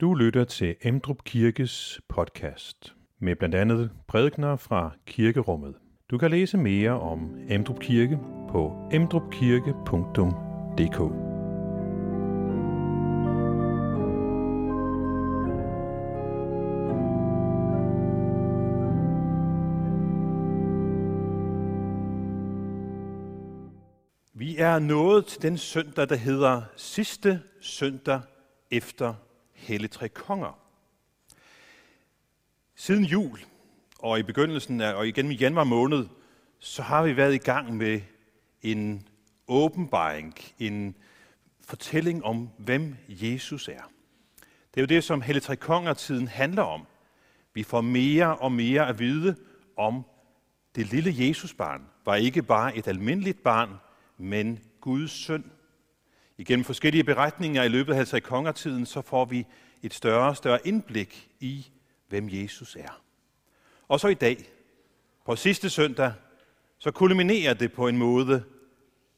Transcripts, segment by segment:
Du lytter til Emdrup Kirkes podcast med blandt andet prædikner fra kirkerummet. Du kan læse mere om Emdrup Kirke på emdrupkirke.dk. Vi er nået til den søndag, der hedder sidste søndag efter Helle Tre Konger. Siden jul og i begyndelsen af, og igen i januar måned, så har vi været i gang med en åbenbaring, en fortælling om, hvem Jesus er. Det er jo det, som Helle Tre Konger-tiden handler om. Vi får mere og mere at vide om det lille Jesusbarn. Var ikke bare et almindeligt barn, men Guds søn. Igennem forskellige beretninger i løbet af Tre kongertiden, så får vi et større og større indblik i, hvem Jesus er. Og så i dag, på sidste søndag, så kulminerer det på en måde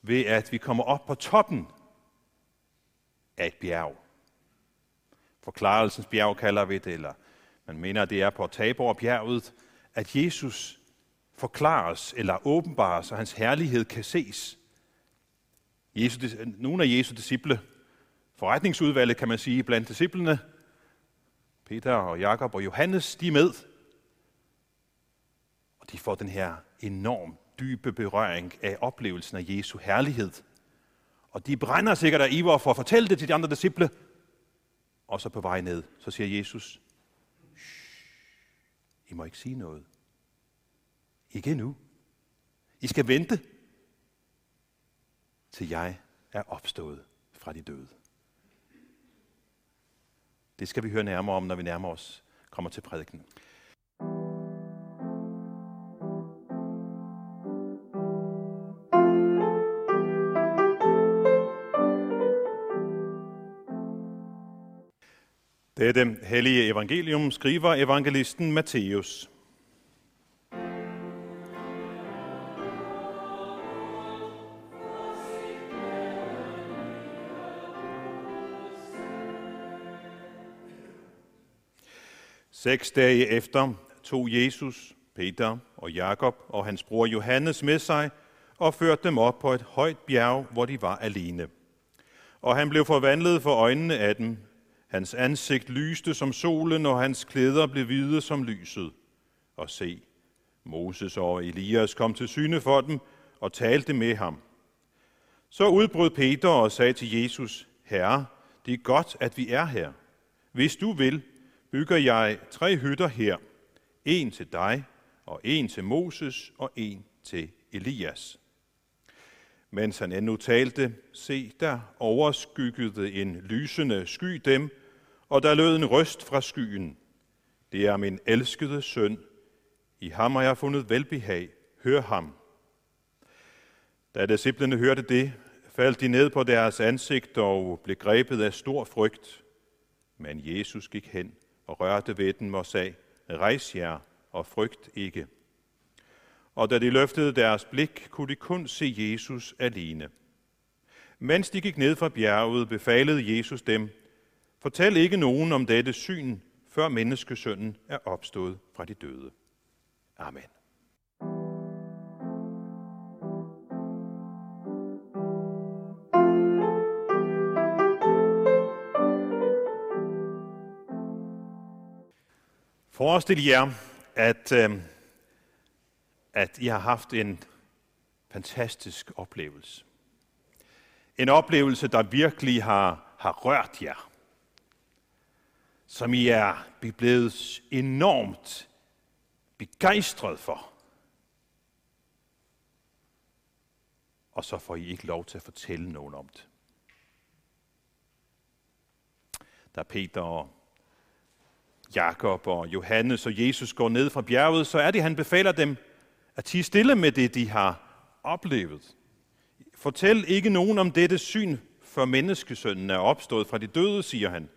ved, at vi kommer op på toppen af et bjerg. Forklarelsens bjerg kalder vi det, eller man mener, det er på Tabor-bjerget, at Jesus forklares eller åbenbares, og hans herlighed kan ses. Jesus, nogle af Jesu disciple, forretningsudvalget kan man sige, blandt disciplene, Peter og Jakob og Johannes, de er med. Og de får den her enorm dybe berøring af oplevelsen af Jesu herlighed. Og de brænder sikkert af iver for at fortælle det til de andre disciple. Og så på vej ned, så siger Jesus, I må ikke sige noget. Ikke nu. I skal vente, til jeg er opstået fra de døde. Det skal vi høre nærmere om, når vi nærmer os kommer til prædiken. Dette hellige evangelium, skriver evangelisten Matthæus. Seks dage efter tog Jesus, Peter og Jakob og hans bror Johannes med sig og førte dem op på et højt bjerg, hvor de var alene. Og han blev forvandlet for øjnene af dem. Hans ansigt lyste som solen, og hans klæder blev hvide som lyset. Og se, Moses og Elias kom til syne for dem og talte med ham. Så udbrød Peter og sagde til Jesus, Herre, det er godt, at vi er her. Hvis du vil, bygger jeg tre hytter her. En til dig, og en til Moses, og en til Elias. Mens han endnu talte, se, der overskyggede en lysende sky dem, og der lød en røst fra skyen. Det er min elskede søn. I ham har jeg fundet velbehag. Hør ham. Da disciplene hørte det, faldt de ned på deres ansigt og blev grebet af stor frygt. Men Jesus gik hen og rørte ved dem og sagde, rejs jer og frygt ikke. Og da de løftede deres blik, kunne de kun se Jesus alene. Mens de gik ned fra bjerget, befalede Jesus dem, fortæl ikke nogen om dette syn, før menneskesønnen er opstået fra de døde. Amen. Forestil jer, at, øh, at I har haft en fantastisk oplevelse. En oplevelse, der virkelig har, har rørt jer. Som I er blevet enormt begejstret for. Og så får I ikke lov til at fortælle nogen om det. Da Peter og Jakob og Johannes og Jesus går ned fra bjerget, så er det, han befaler dem at tige stille med det, de har oplevet. Fortæl ikke nogen om dette syn, før menneskesønnen er opstået fra de døde, siger han.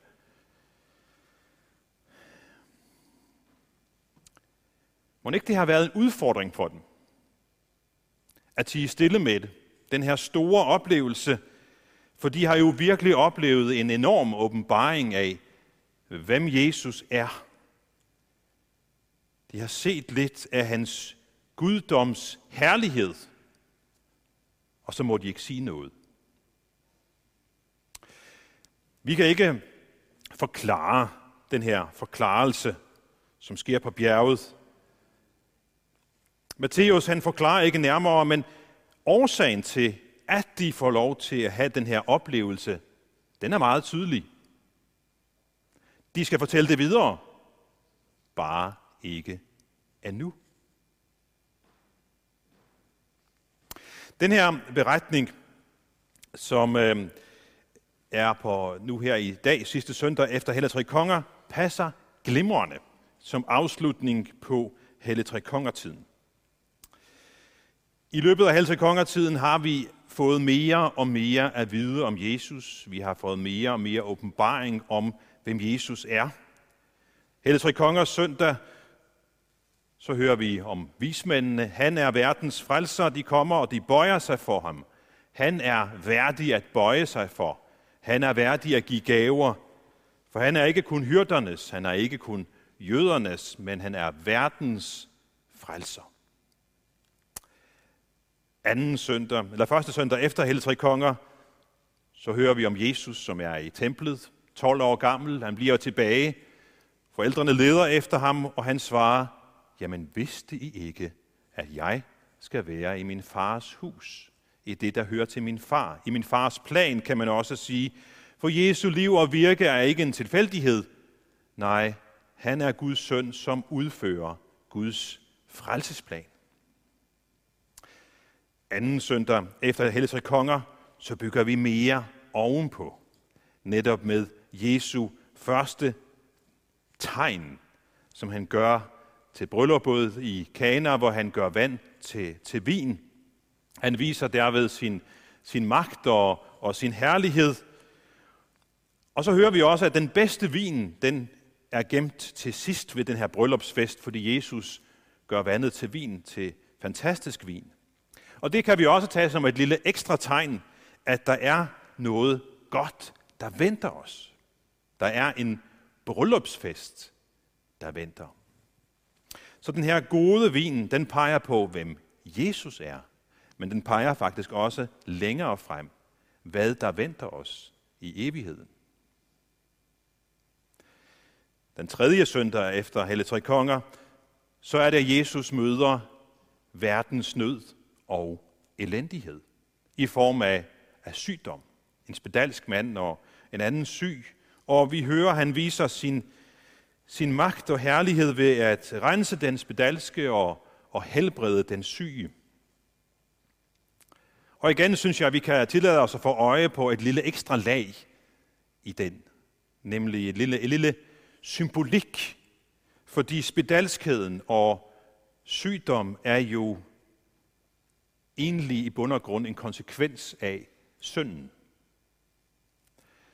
Må ikke det har været en udfordring for dem? At tige stille med det. Den her store oplevelse, for de har jo virkelig oplevet en enorm åbenbaring af, hvem Jesus er. De har set lidt af hans guddoms herlighed, og så må de ikke sige noget. Vi kan ikke forklare den her forklarelse, som sker på bjerget. Matthæus han forklarer ikke nærmere, men årsagen til, at de får lov til at have den her oplevelse, den er meget tydelig. De skal fortælle det videre, bare ikke endnu. Den her beretning, som øh, er på nu her i dag, sidste søndag efter Helle Tre Konger, passer glimrende som afslutning på Helle Tre Konger-tiden. I løbet af Helle Tre Konger-tiden har vi fået mere og mere at vide om Jesus. Vi har fået mere og mere åbenbaring om, hvem Jesus er. Helle Tre Kongers søndag, så hører vi om vismændene. Han er verdens frelser, de kommer og de bøjer sig for ham. Han er værdig at bøje sig for. Han er værdig at give gaver, for han er ikke kun hyrdernes, han er ikke kun jødernes, men han er verdens frelser. Anden søndag, eller første søndag efter Hellig Konger, så hører vi om Jesus, som er i templet, 12 år gammel. Han bliver tilbage. Forældrene leder efter ham, og han svarer, jamen vidste I ikke, at jeg skal være i min fars hus? i det, der hører til min far. I min fars plan, kan man også sige. For Jesu liv og virke er ikke en tilfældighed. Nej, han er Guds søn, som udfører Guds frelsesplan. Anden søndag efter Hellige Konger, så bygger vi mere ovenpå. Netop med Jesu første tegn, som han gør til bryllupet i Kana, hvor han gør vand til, til vin. Han viser derved sin, sin magt og, og sin herlighed. Og så hører vi også, at den bedste vin, den er gemt til sidst ved den her bryllupsfest, fordi Jesus gør vandet til vin, til fantastisk vin. Og det kan vi også tage som et lille ekstra tegn, at der er noget godt, der venter os. Der er en bryllupsfest, der venter. Så den her gode vin, den peger på, hvem Jesus er men den peger faktisk også længere frem, hvad der venter os i evigheden. Den tredje søndag efter Helle Tre Konger, så er det, at Jesus møder verdens nød og elendighed i form af, af sygdom. En spedalsk mand og en anden syg. Og vi hører, at han viser sin, sin magt og herlighed ved at rense den spedalske og, og helbrede den syge. Og igen synes jeg, at vi kan tillade os at få øje på et lille ekstra lag i den. Nemlig et lille, et lille symbolik. Fordi spedalskheden og sygdom er jo egentlig i bund og grund en konsekvens af synden.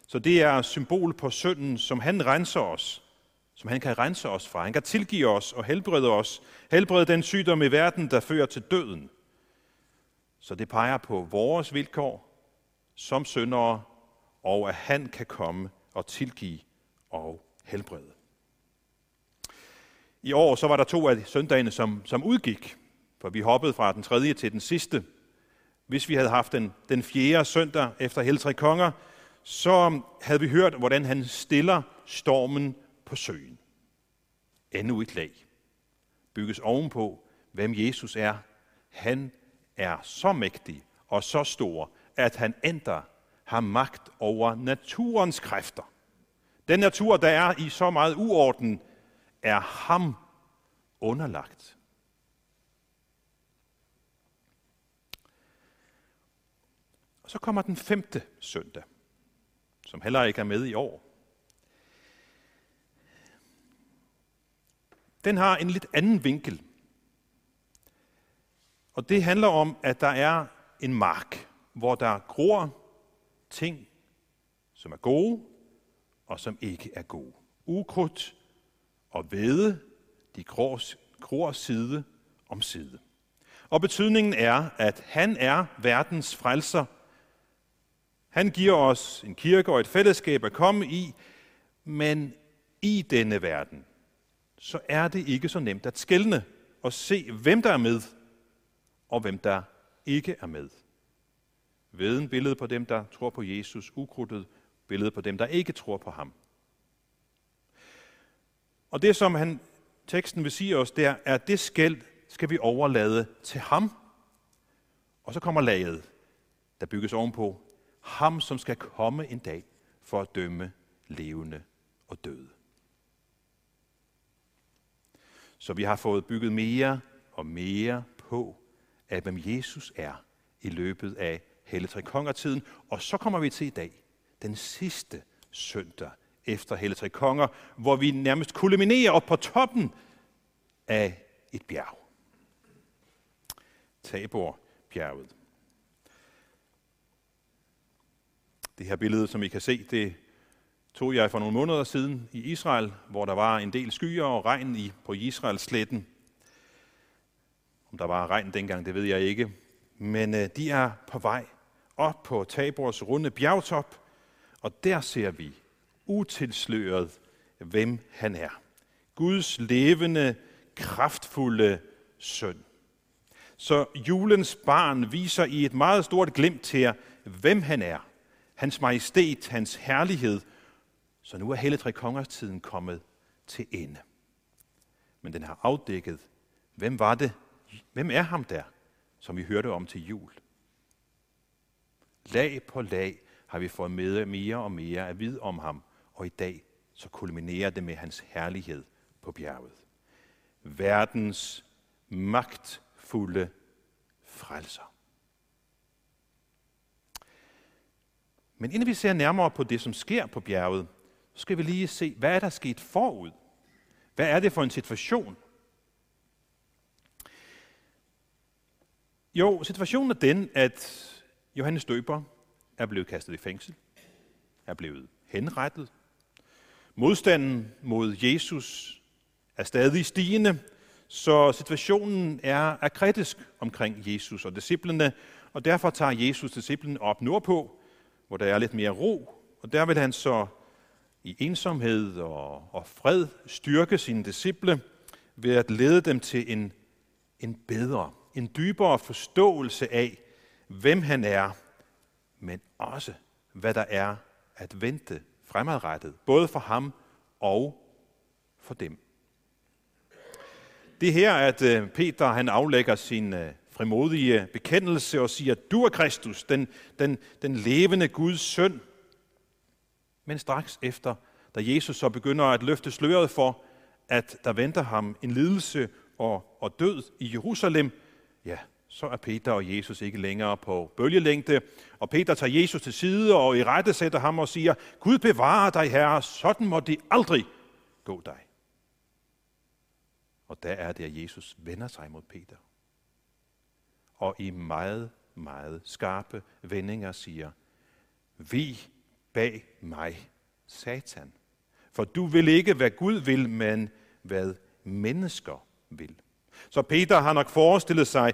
Så det er symbol på synden, som han renser os, som han kan rense os fra. Han kan tilgive os og helbrede os. Helbrede den sygdom i verden, der fører til døden. Så det peger på vores vilkår som syndere, og at han kan komme og tilgive og helbrede. I år så var der to af søndagene, som, som udgik, for vi hoppede fra den tredje til den sidste. Hvis vi havde haft den, den fjerde søndag efter Heltre Konger, så havde vi hørt, hvordan han stiller stormen på søen. Endnu et lag. Bygges ovenpå, hvem Jesus er. Han er så mægtig og så stor, at han ændrer har magt over naturens kræfter. Den natur, der er i så meget uorden, er ham underlagt. Og så kommer den femte søndag, som heller ikke er med i år. Den har en lidt anden vinkel. Og det handler om, at der er en mark, hvor der gror ting, som er gode og som ikke er gode. Ukrudt og vede, de gror, gror side om side. Og betydningen er, at han er verdens frelser. Han giver os en kirke og et fællesskab at komme i, men i denne verden, så er det ikke så nemt at skælne og se, hvem der er med, og hvem der ikke er med. Veden billede på dem, der tror på Jesus, ukrudtet billede på dem, der ikke tror på ham. Og det, som han, teksten vil sige os, der er, at det skæld skal vi overlade til ham. Og så kommer laget, der bygges ovenpå. Ham, som skal komme en dag for at dømme levende og døde. Så vi har fået bygget mere og mere på, af hvem Jesus er i løbet af Helligtrekongertiden. Tre Og så kommer vi til i dag, den sidste søndag efter Helligtrekonger, Tre Konger, hvor vi nærmest kulminerer op på toppen af et bjerg. Tabor-bjerget. Det her billede, som I kan se, det tog jeg for nogle måneder siden i Israel, hvor der var en del skyer og regn i, på Israels sletten. Om der var regn dengang, det ved jeg ikke. Men øh, de er på vej op på Tabors runde bjergtop, og der ser vi utilsløret, hvem han er. Guds levende, kraftfulde søn. Så julens barn viser i et meget stort glimt til jer, hvem han er. Hans majestæt, hans herlighed. Så nu er hele tre kongers tiden kommet til ende. Men den har afdækket, hvem var det? Hvem er ham der, som vi hørte om til jul? Lag på lag har vi fået med mere og mere at vide om ham, og i dag så kulminerer det med hans herlighed på bjerget. Verdens magtfulde frelser. Men inden vi ser nærmere på det, som sker på bjerget, så skal vi lige se, hvad er der sket forud? Hvad er det for en situation? Jo, situationen er den, at Johannes Døber er blevet kastet i fængsel, er blevet henrettet. Modstanden mod Jesus er stadig stigende, så situationen er, er kritisk omkring Jesus og disciplene, og derfor tager Jesus disciplen op nordpå, hvor der er lidt mere ro, og der vil han så i ensomhed og, og fred styrke sine disciple ved at lede dem til en, en bedre, en dybere forståelse af, hvem han er, men også hvad der er at vente fremadrettet, både for ham og for dem. Det her, at øh, Peter han aflægger sin øh, frimodige bekendelse og siger, du er Kristus, den, den, den levende Guds søn. Men straks efter, da Jesus så begynder at løfte sløret for, at der venter ham en lidelse og, og død i Jerusalem, ja, så er Peter og Jesus ikke længere på bølgelængde. Og Peter tager Jesus til side og i rette sætter ham og siger, Gud bevarer dig, Herre, sådan må det aldrig gå dig. Og der er det, at Jesus vender sig mod Peter. Og i meget, meget skarpe vendinger siger, Vi bag mig, Satan. For du vil ikke, hvad Gud vil, men hvad mennesker vil. Så Peter har nok forestillet sig,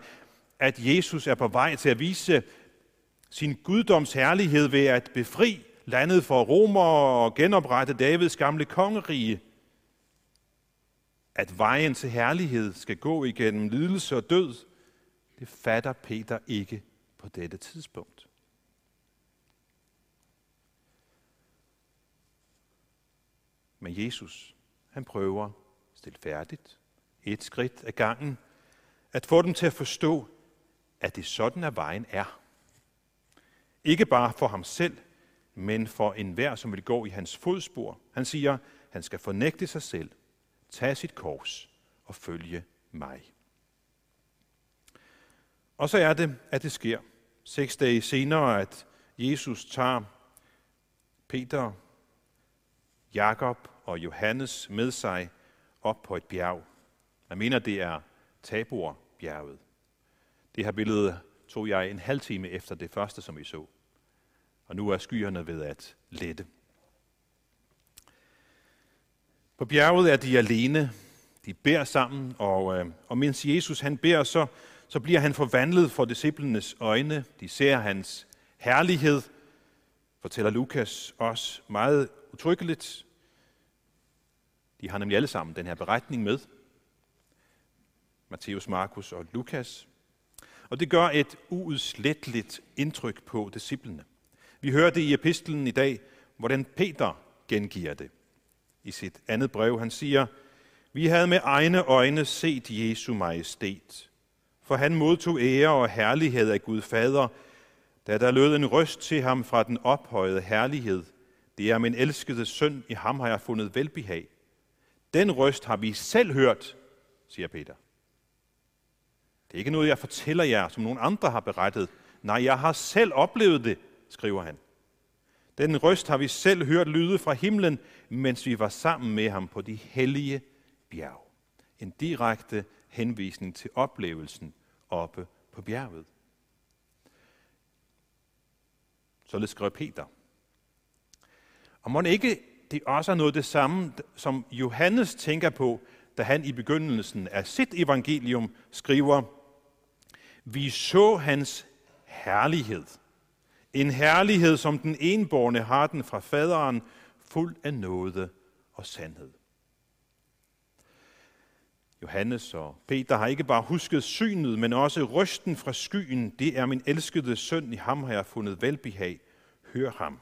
at Jesus er på vej til at vise sin guddoms herlighed ved at befri landet for romer og genoprette Davids gamle kongerige. At vejen til herlighed skal gå igennem lidelse og død, det fatter Peter ikke på dette tidspunkt. Men Jesus, han prøver stilfærdigt, et skridt ad gangen, at få dem til at forstå, at det sådan, at vejen er. Ikke bare for ham selv, men for enhver, som vil gå i hans fodspor. Han siger, han skal fornægte sig selv, tage sit kors og følge mig. Og så er det, at det sker. Seks dage senere, at Jesus tager Peter, Jakob og Johannes med sig op på et bjerg. Jeg mener, det er Taborbjerget. Det her billede tog jeg en halv time efter det første, som vi så. Og nu er skyerne ved at lette. På bjerget er de alene. De beder sammen, og, øh, og mens Jesus han beder, så, så bliver han forvandlet for disciplenes øjne. De ser hans herlighed, fortæller Lukas også meget utryggeligt. De har nemlig alle sammen den her beretning med. Matthæus, Markus og Lukas. Og det gør et uudsletteligt indtryk på disciplene. Vi hører det i epistlen i dag, hvordan Peter gengiver det. I sit andet brev, han siger, Vi havde med egne øjne set Jesu majestæt, for han modtog ære og herlighed af Gud Fader, da der lød en røst til ham fra den ophøjede herlighed. Det er min elskede søn, i ham har jeg fundet velbehag. Den røst har vi selv hørt, siger Peter. Det er ikke noget, jeg fortæller jer, som nogen andre har berettet. Nej, jeg har selv oplevet det, skriver han. Den røst har vi selv hørt lyde fra himlen, mens vi var sammen med ham på de hellige bjerg. En direkte henvisning til oplevelsen oppe på bjerget. Så skrev Peter. Og må ikke det også er noget det samme, som Johannes tænker på, da han i begyndelsen af sit evangelium skriver, vi så hans herlighed. En herlighed, som den enborne har den fra faderen, fuld af nåde og sandhed. Johannes og Peter har ikke bare husket synet, men også rysten fra skyen. Det er min elskede søn, i ham har jeg fundet velbehag. Hør ham.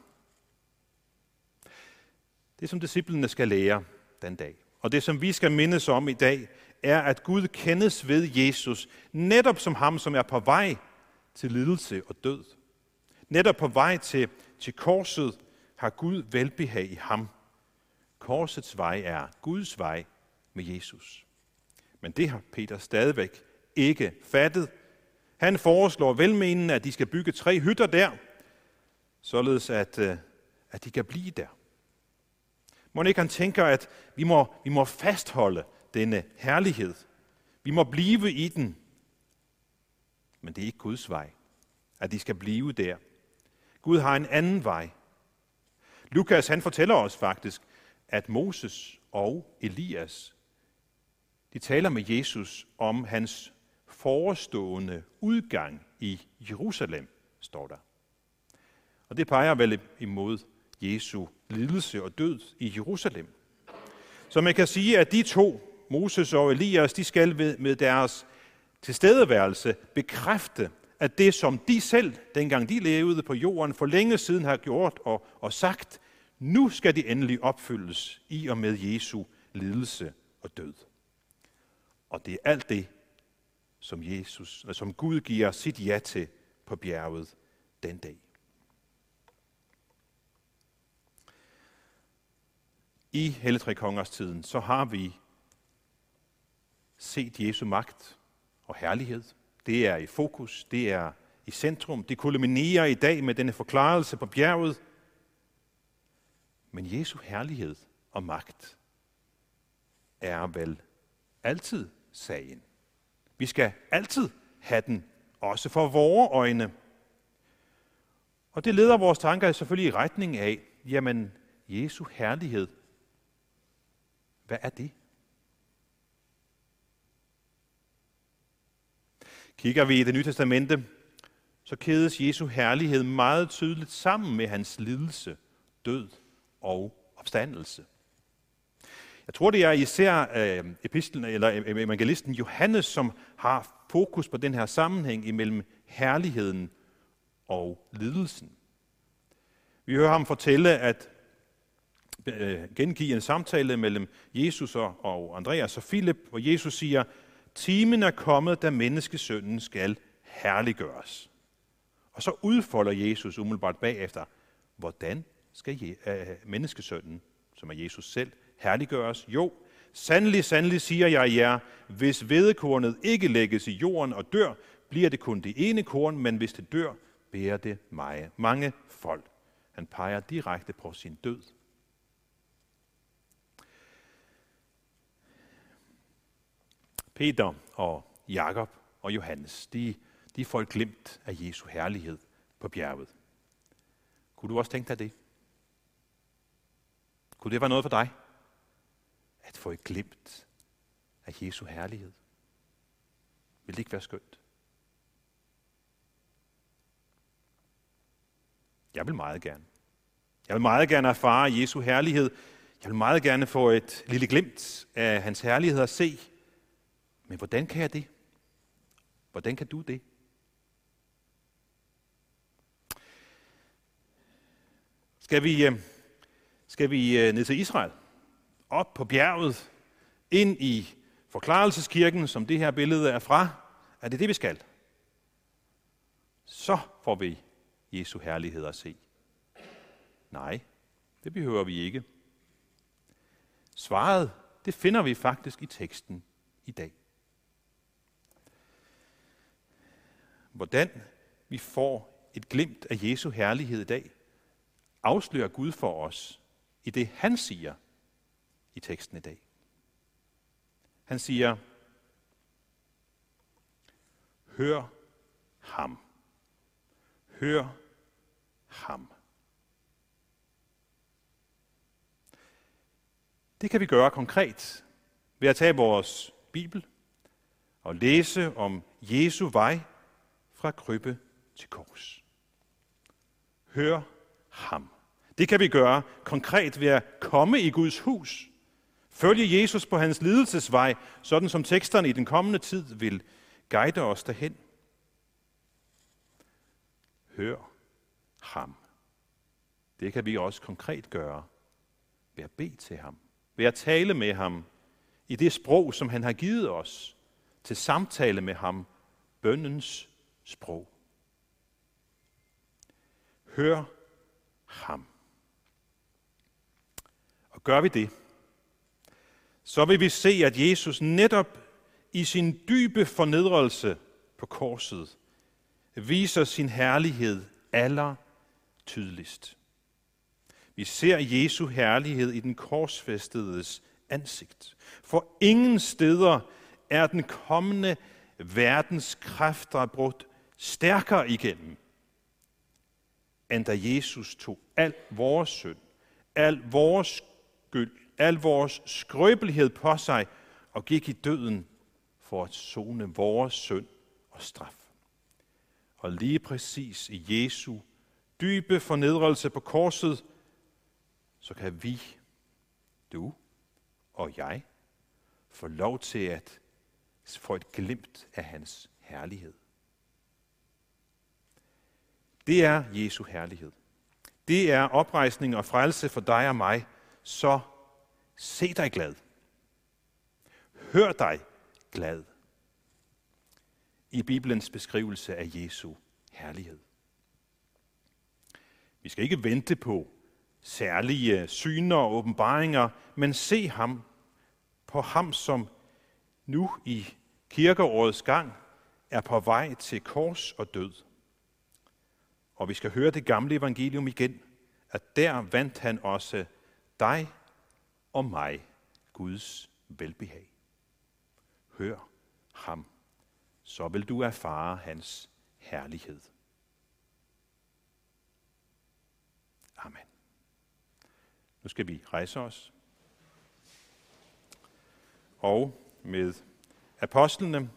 Det, som disciplene skal lære den dag, og det, som vi skal mindes om i dag, er, at Gud kendes ved Jesus, netop som ham, som er på vej til lidelse og død. Netop på vej til, til korset har Gud velbehag i ham. Korsets vej er Guds vej med Jesus. Men det har Peter stadigvæk ikke fattet. Han foreslår velmenende, at de skal bygge tre hytter der, således at, øh, at de kan blive der. Må ikke han tænker, at vi må, vi må fastholde denne herlighed. Vi må blive i den. Men det er ikke Guds vej, at de skal blive der. Gud har en anden vej. Lukas han fortæller os faktisk, at Moses og Elias, de taler med Jesus om hans forestående udgang i Jerusalem, står der. Og det peger vel imod Jesu lidelse og død i Jerusalem. Så man kan sige, at de to, Moses og Elias, de skal med deres tilstedeværelse bekræfte, at det, som de selv, dengang de levede på jorden, for længe siden har gjort og, og sagt, nu skal det endelig opfyldes i og med Jesu lidelse og død. Og det er alt det, som, Jesus, som Gud giver sit ja til på bjerget den dag. i Helligtre Kongers tiden, så har vi set Jesu magt og herlighed. Det er i fokus, det er i centrum. Det kulminerer i dag med denne forklarelse på bjerget. Men Jesu herlighed og magt er vel altid sagen. Vi skal altid have den, også for vores øjne. Og det leder vores tanker selvfølgelig i retning af, jamen, Jesu herlighed hvad er det? Kigger vi i det nye testamente, så kædes Jesu herlighed meget tydeligt sammen med hans lidelse, død og opstandelse. Jeg tror, det er især øh, epistlen, eller øh, øh, evangelisten Johannes, som har fokus på den her sammenhæng imellem herligheden og lidelsen. Vi hører ham fortælle, at Øh, gengive en samtale mellem Jesus og Andreas og Philip, hvor Jesus siger, timen er kommet, da menneskesønnen skal herliggøres. Og så udfolder Jesus umiddelbart bagefter, hvordan skal øh, menneskesønnen, som er Jesus selv, herliggøres? Jo, sandelig, sandelig siger jeg jer, hvis vedekornet ikke lægges i jorden og dør, bliver det kun det ene korn, men hvis det dør, bærer det mange, mange folk. Han peger direkte på sin død Peter og Jakob og Johannes, de, de får et glimt af Jesu herlighed på bjerget. Kunne du også tænke dig det? Kunne det være noget for dig? At få et glimt af Jesu herlighed. Vil det ikke være skønt? Jeg vil meget gerne. Jeg vil meget gerne erfare Jesu herlighed. Jeg vil meget gerne få et lille glimt af hans herlighed at se. Men hvordan kan jeg det? Hvordan kan du det? Skal vi, øh, skal vi øh, ned til Israel? Op på bjerget? Ind i forklarelseskirken, som det her billede er fra? Er det det, vi skal? Så får vi Jesu herlighed at se. Nej, det behøver vi ikke. Svaret, det finder vi faktisk i teksten i dag. Hvordan vi får et glimt af Jesu herlighed i dag, afslører Gud for os i det, han siger i teksten i dag. Han siger, hør ham. Hør ham. Det kan vi gøre konkret ved at tage vores Bibel og læse om Jesu vej fra krybbe til kors. Hør ham. Det kan vi gøre konkret ved at komme i Guds hus. Følge Jesus på hans lidelsesvej, sådan som teksterne i den kommende tid vil guide os derhen. Hør ham. Det kan vi også konkret gøre ved at bede til ham, ved at tale med ham i det sprog, som han har givet os, til samtale med ham, bøndens sprog. Hør ham. Og gør vi det, så vil vi se, at Jesus netop i sin dybe fornedrelse på korset viser sin herlighed aller tydeligst. Vi ser Jesu herlighed i den korsfæstedes ansigt. For ingen steder er den kommende verdens kræfter brugt stærkere igennem, end da Jesus tog al vores synd, al vores skyld, al vores skrøbelighed på sig og gik i døden for at zone vores synd og straf. Og lige præcis i Jesu dybe fornedrelse på korset, så kan vi, du og jeg, få lov til at få et glimt af hans herlighed. Det er Jesu herlighed. Det er oprejsning og frelse for dig og mig. Så se dig glad. Hør dig glad i Bibelens beskrivelse af Jesu herlighed. Vi skal ikke vente på særlige syner og åbenbaringer, men se ham på ham, som nu i kirkeårets gang er på vej til kors og død. Og vi skal høre det gamle evangelium igen, at der vandt han også dig og mig Guds velbehag. Hør ham, så vil du erfare hans herlighed. Amen. Nu skal vi rejse os. Og med apostlene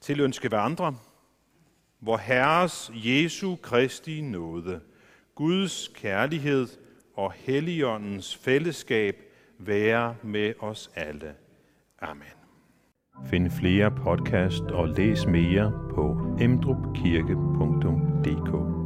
tilønske hverandre, hvor Herres Jesu Kristi nåde, Guds kærlighed og Helligåndens fællesskab være med os alle. Amen. Find flere podcast og læs mere på emdrupkirke.dk